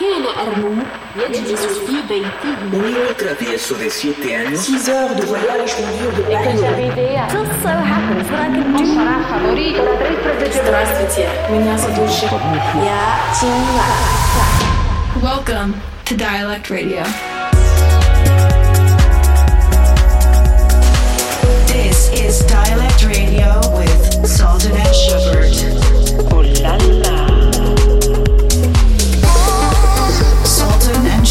كان يجلس في بيته Welcome to Dialect Radio. This is Dialect Radio with Sultan and Shepard. Oh la la.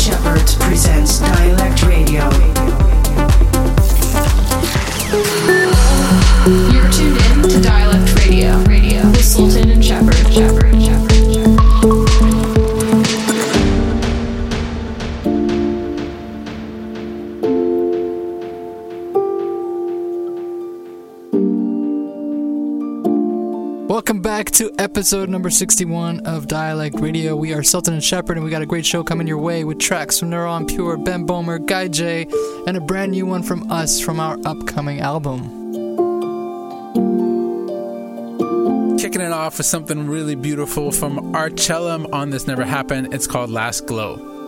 Shepard presents Dialect Radio. Episode number 61 of Dialect Radio. We are Sultan and Shepard, and we got a great show coming your way with tracks from Nora En Pure, Ben Böhmer, Guy J, and a brand new one from us from our upcoming album. Kicking it off with something really beautiful from Archellum on This Never Happened. It's called Last Glow.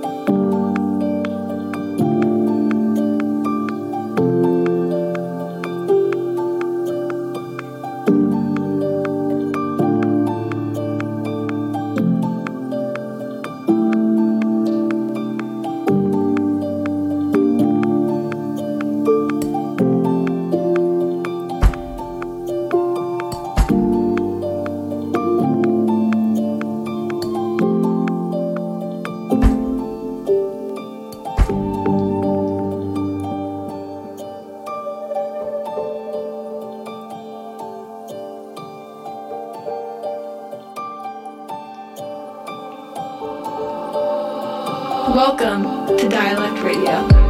Welcome to Dialect Radio.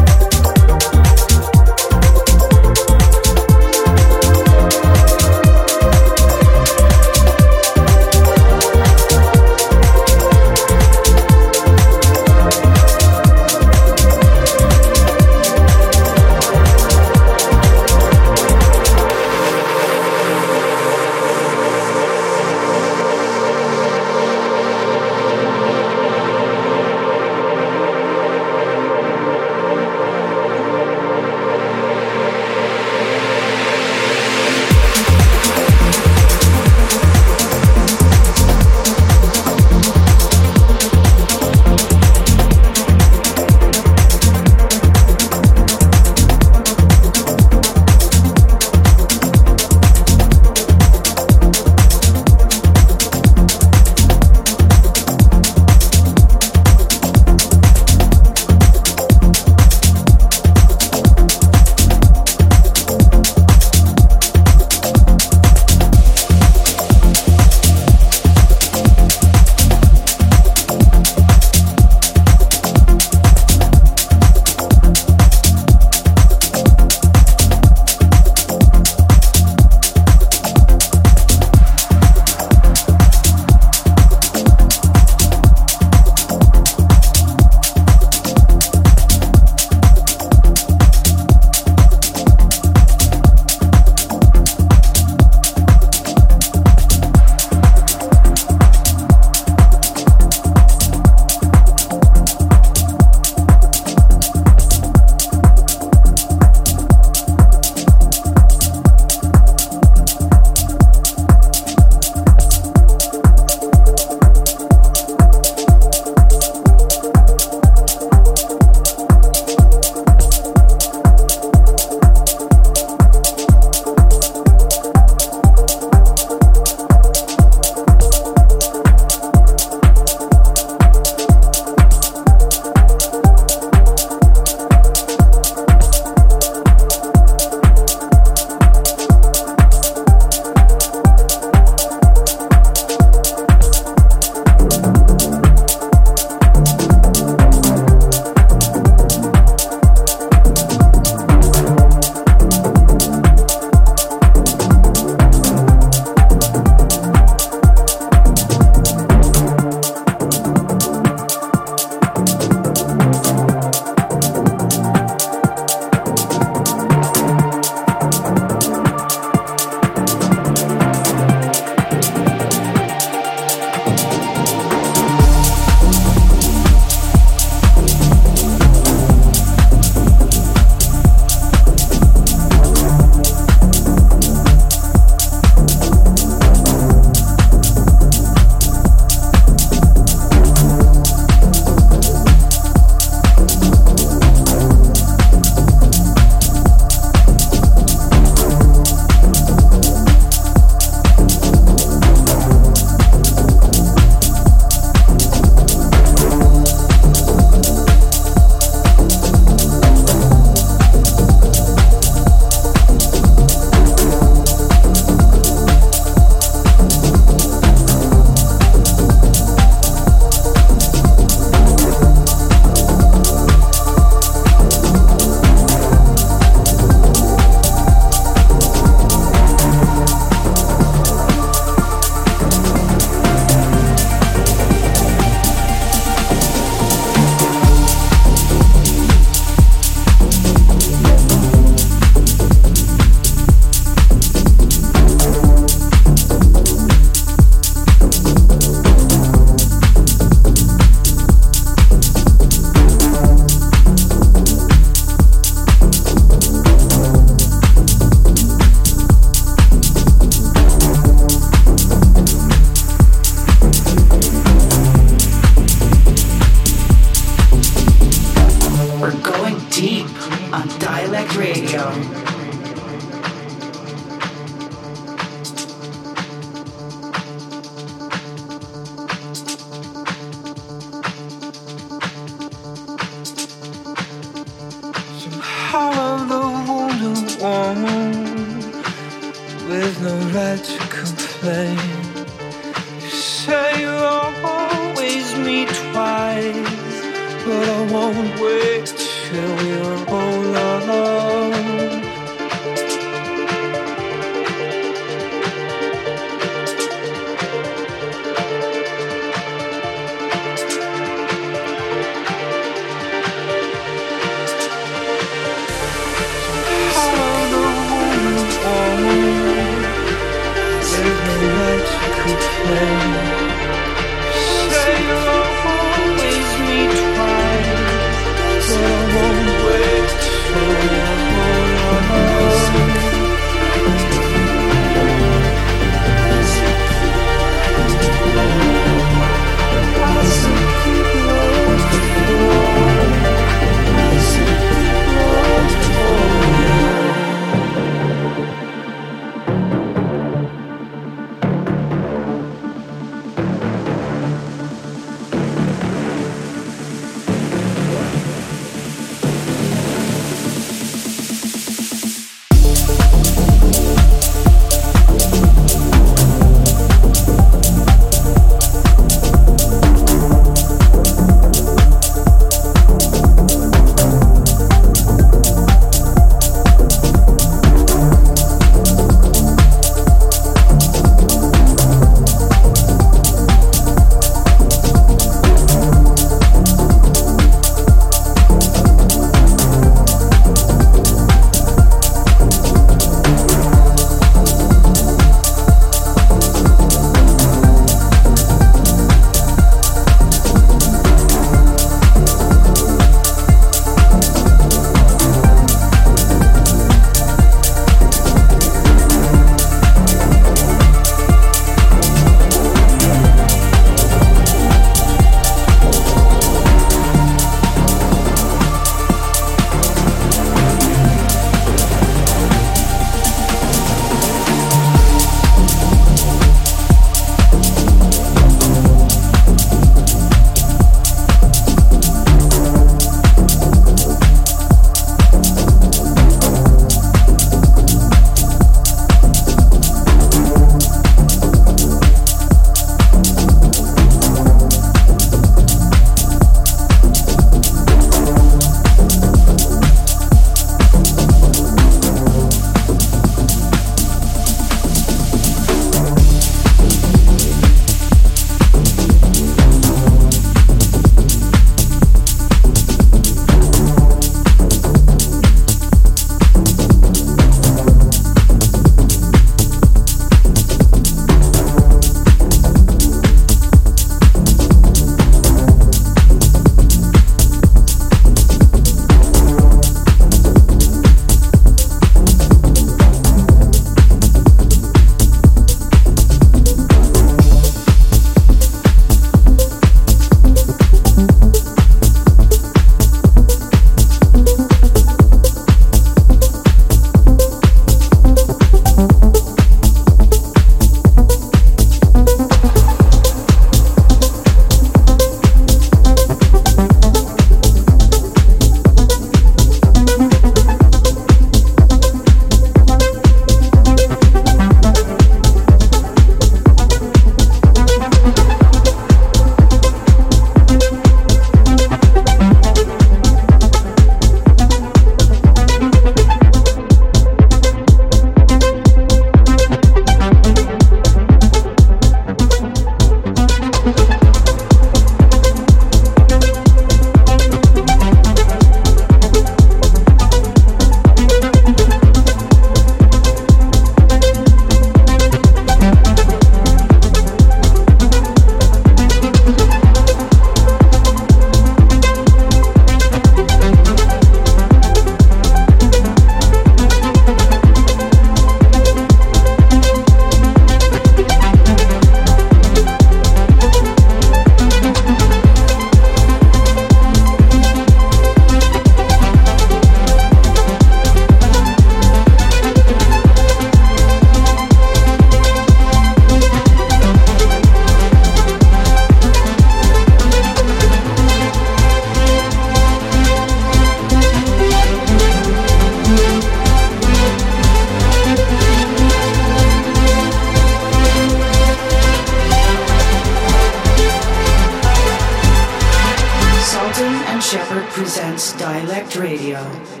Dialect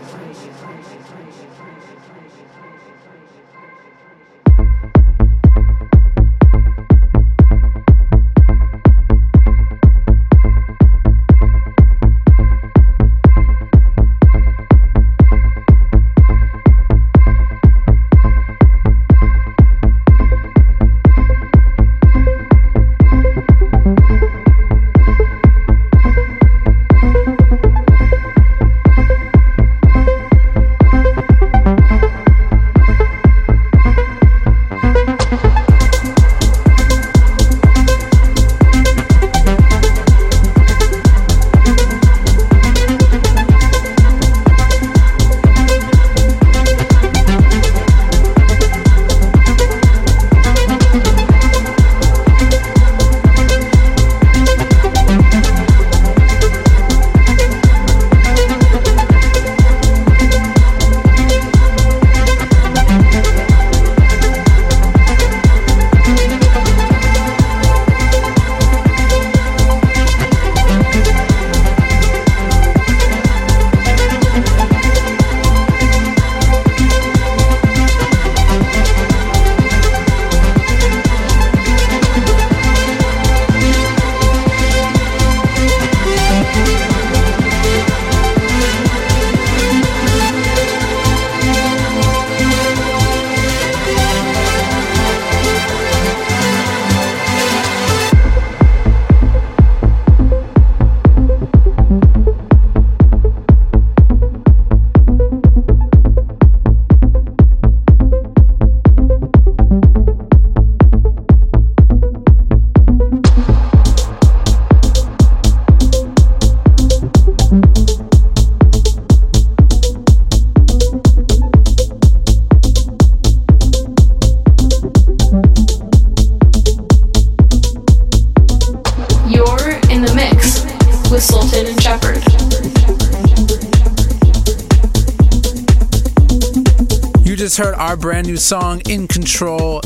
our brand new song, In Control.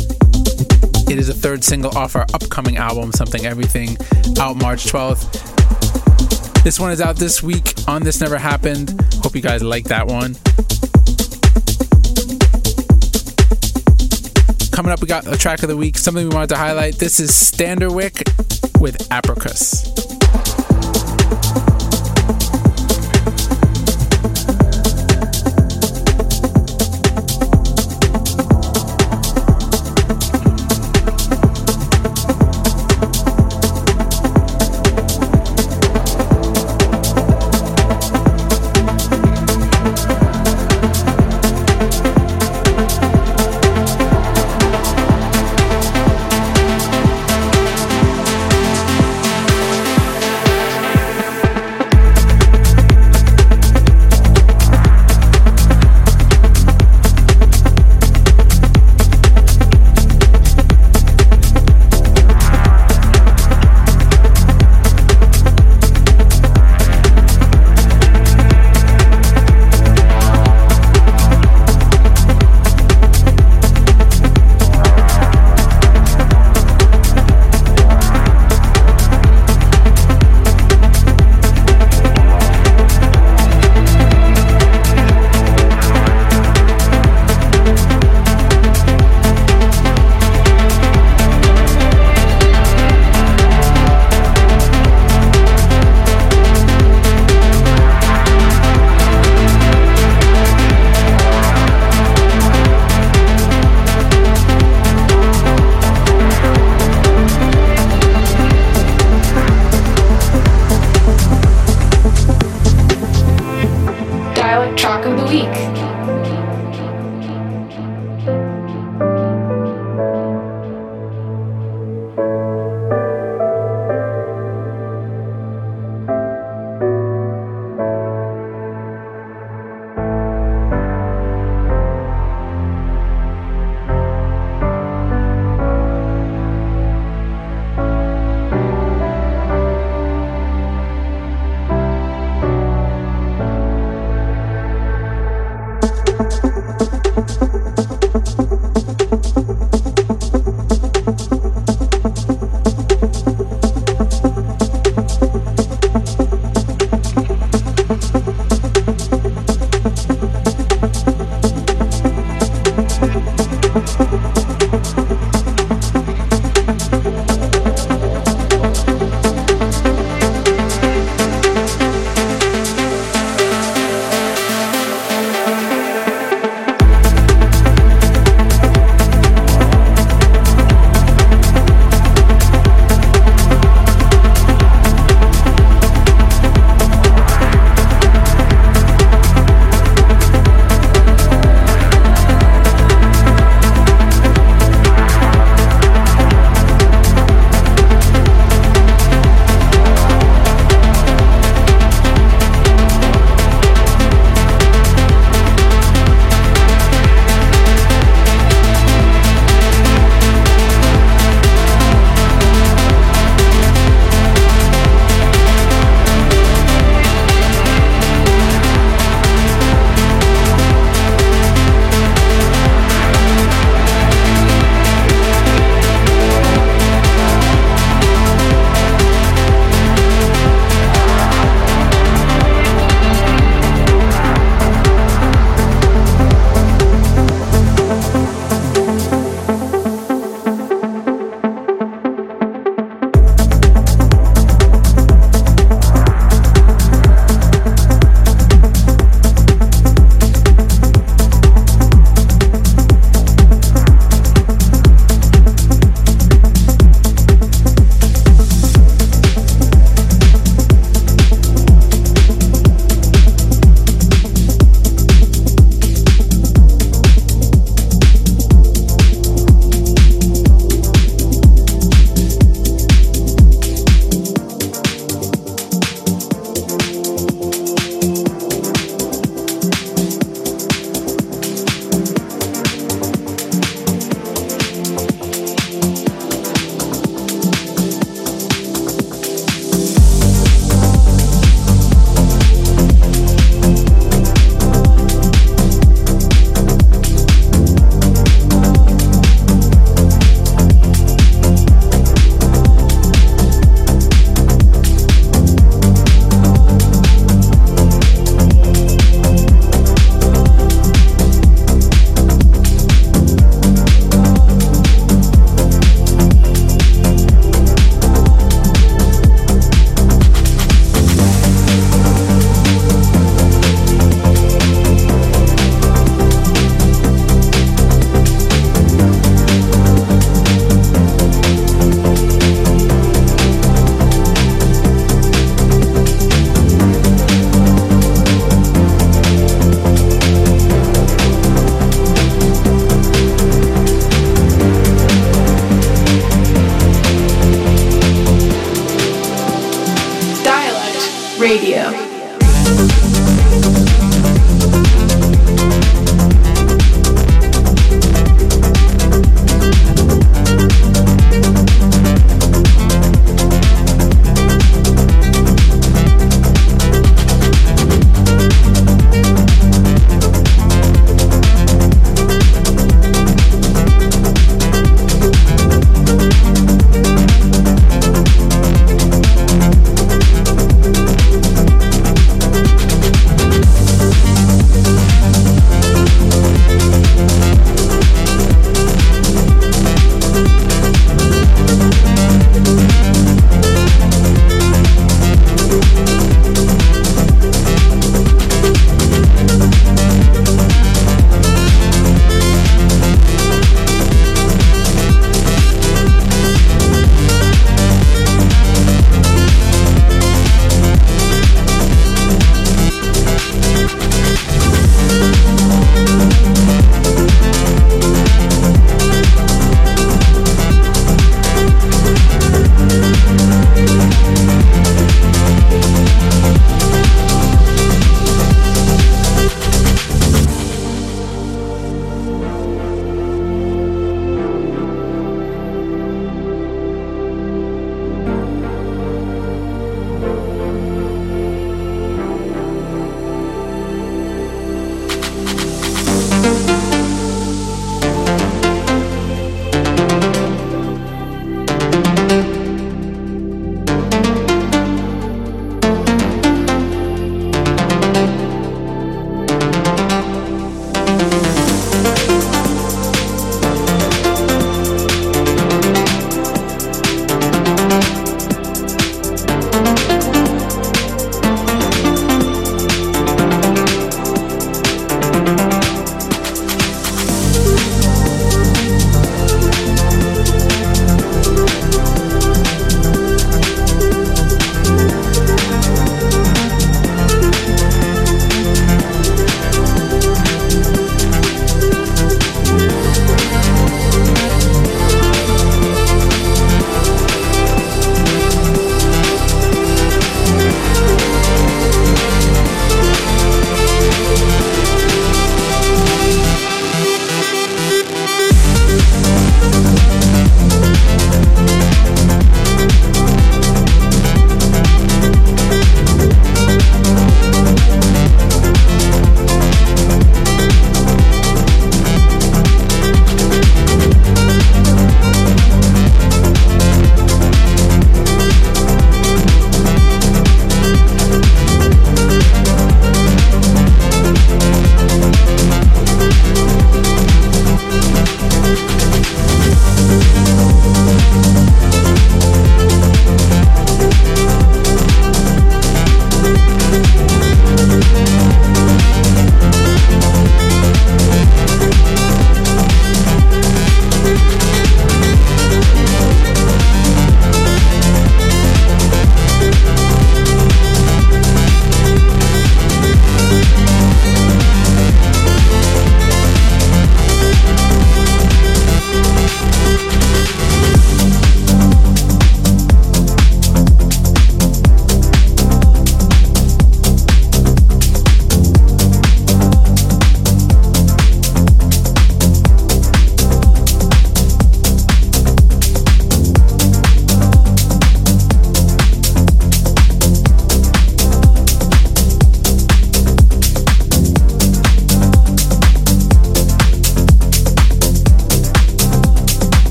It is a third single off our upcoming album, Something Everything, out March 12th. This one is out this week on This Never Happened. Hope you guys like that one. Coming up, we got a track of the week, something we wanted to highlight. This is Standerwick with Apricus.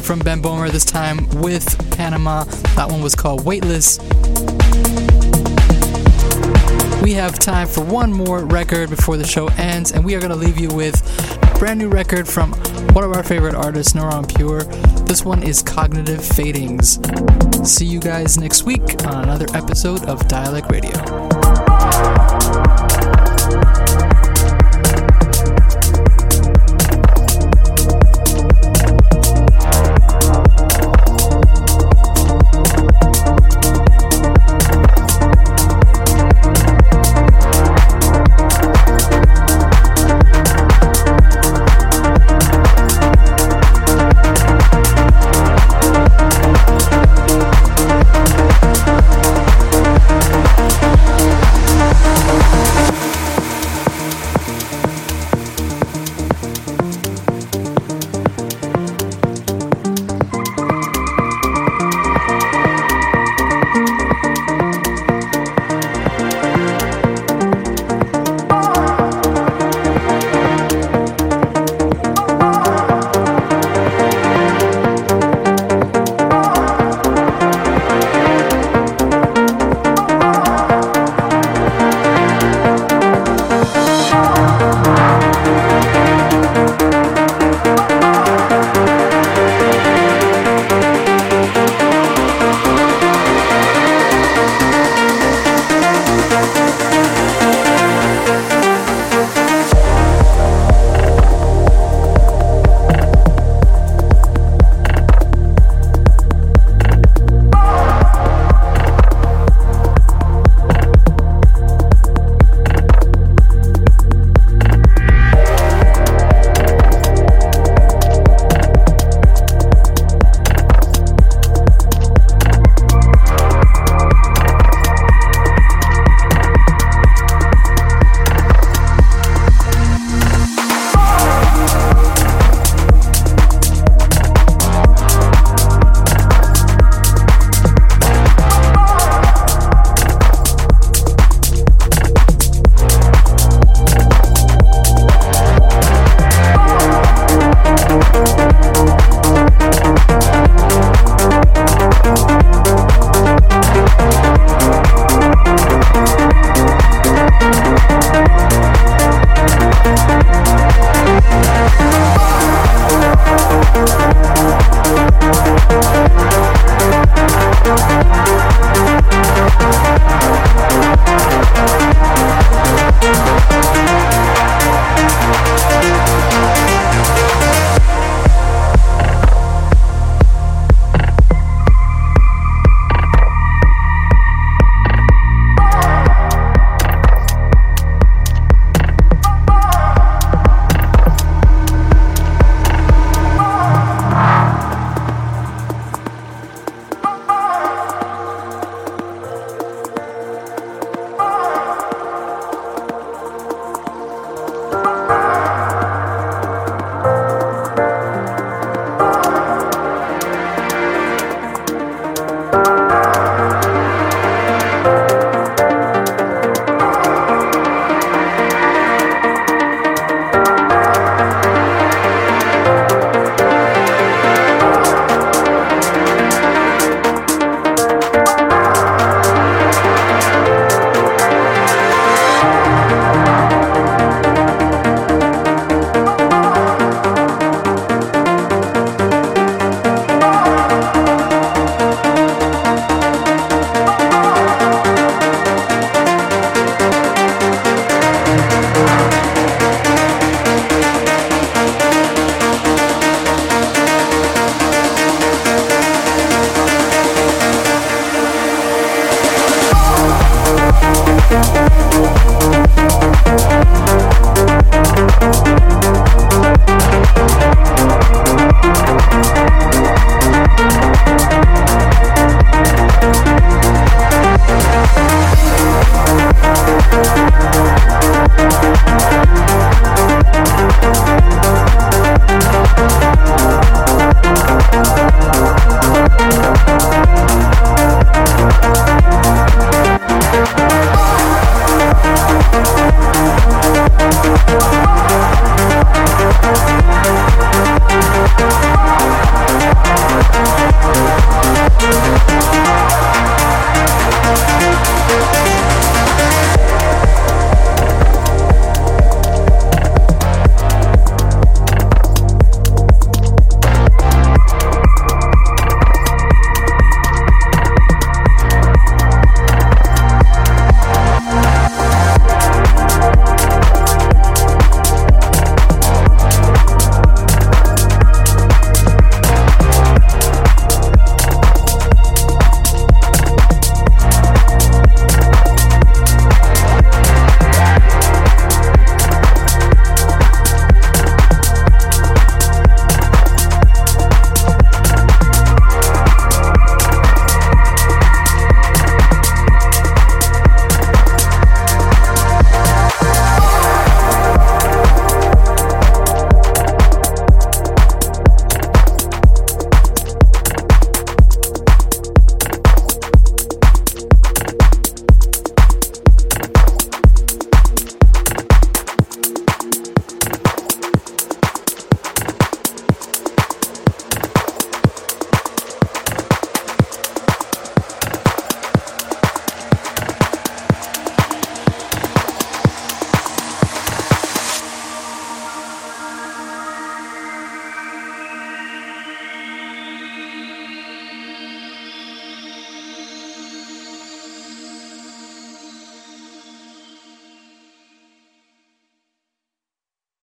From Ben Böhmer, this time with Panama. That one was called Weightless. We have time for one more record before the show ends, and we are going to leave you with a brand new record from one of our favorite artists, En Pure. This one is Cognitive Fadings. See you guys next week on another episode of Dialect Radio.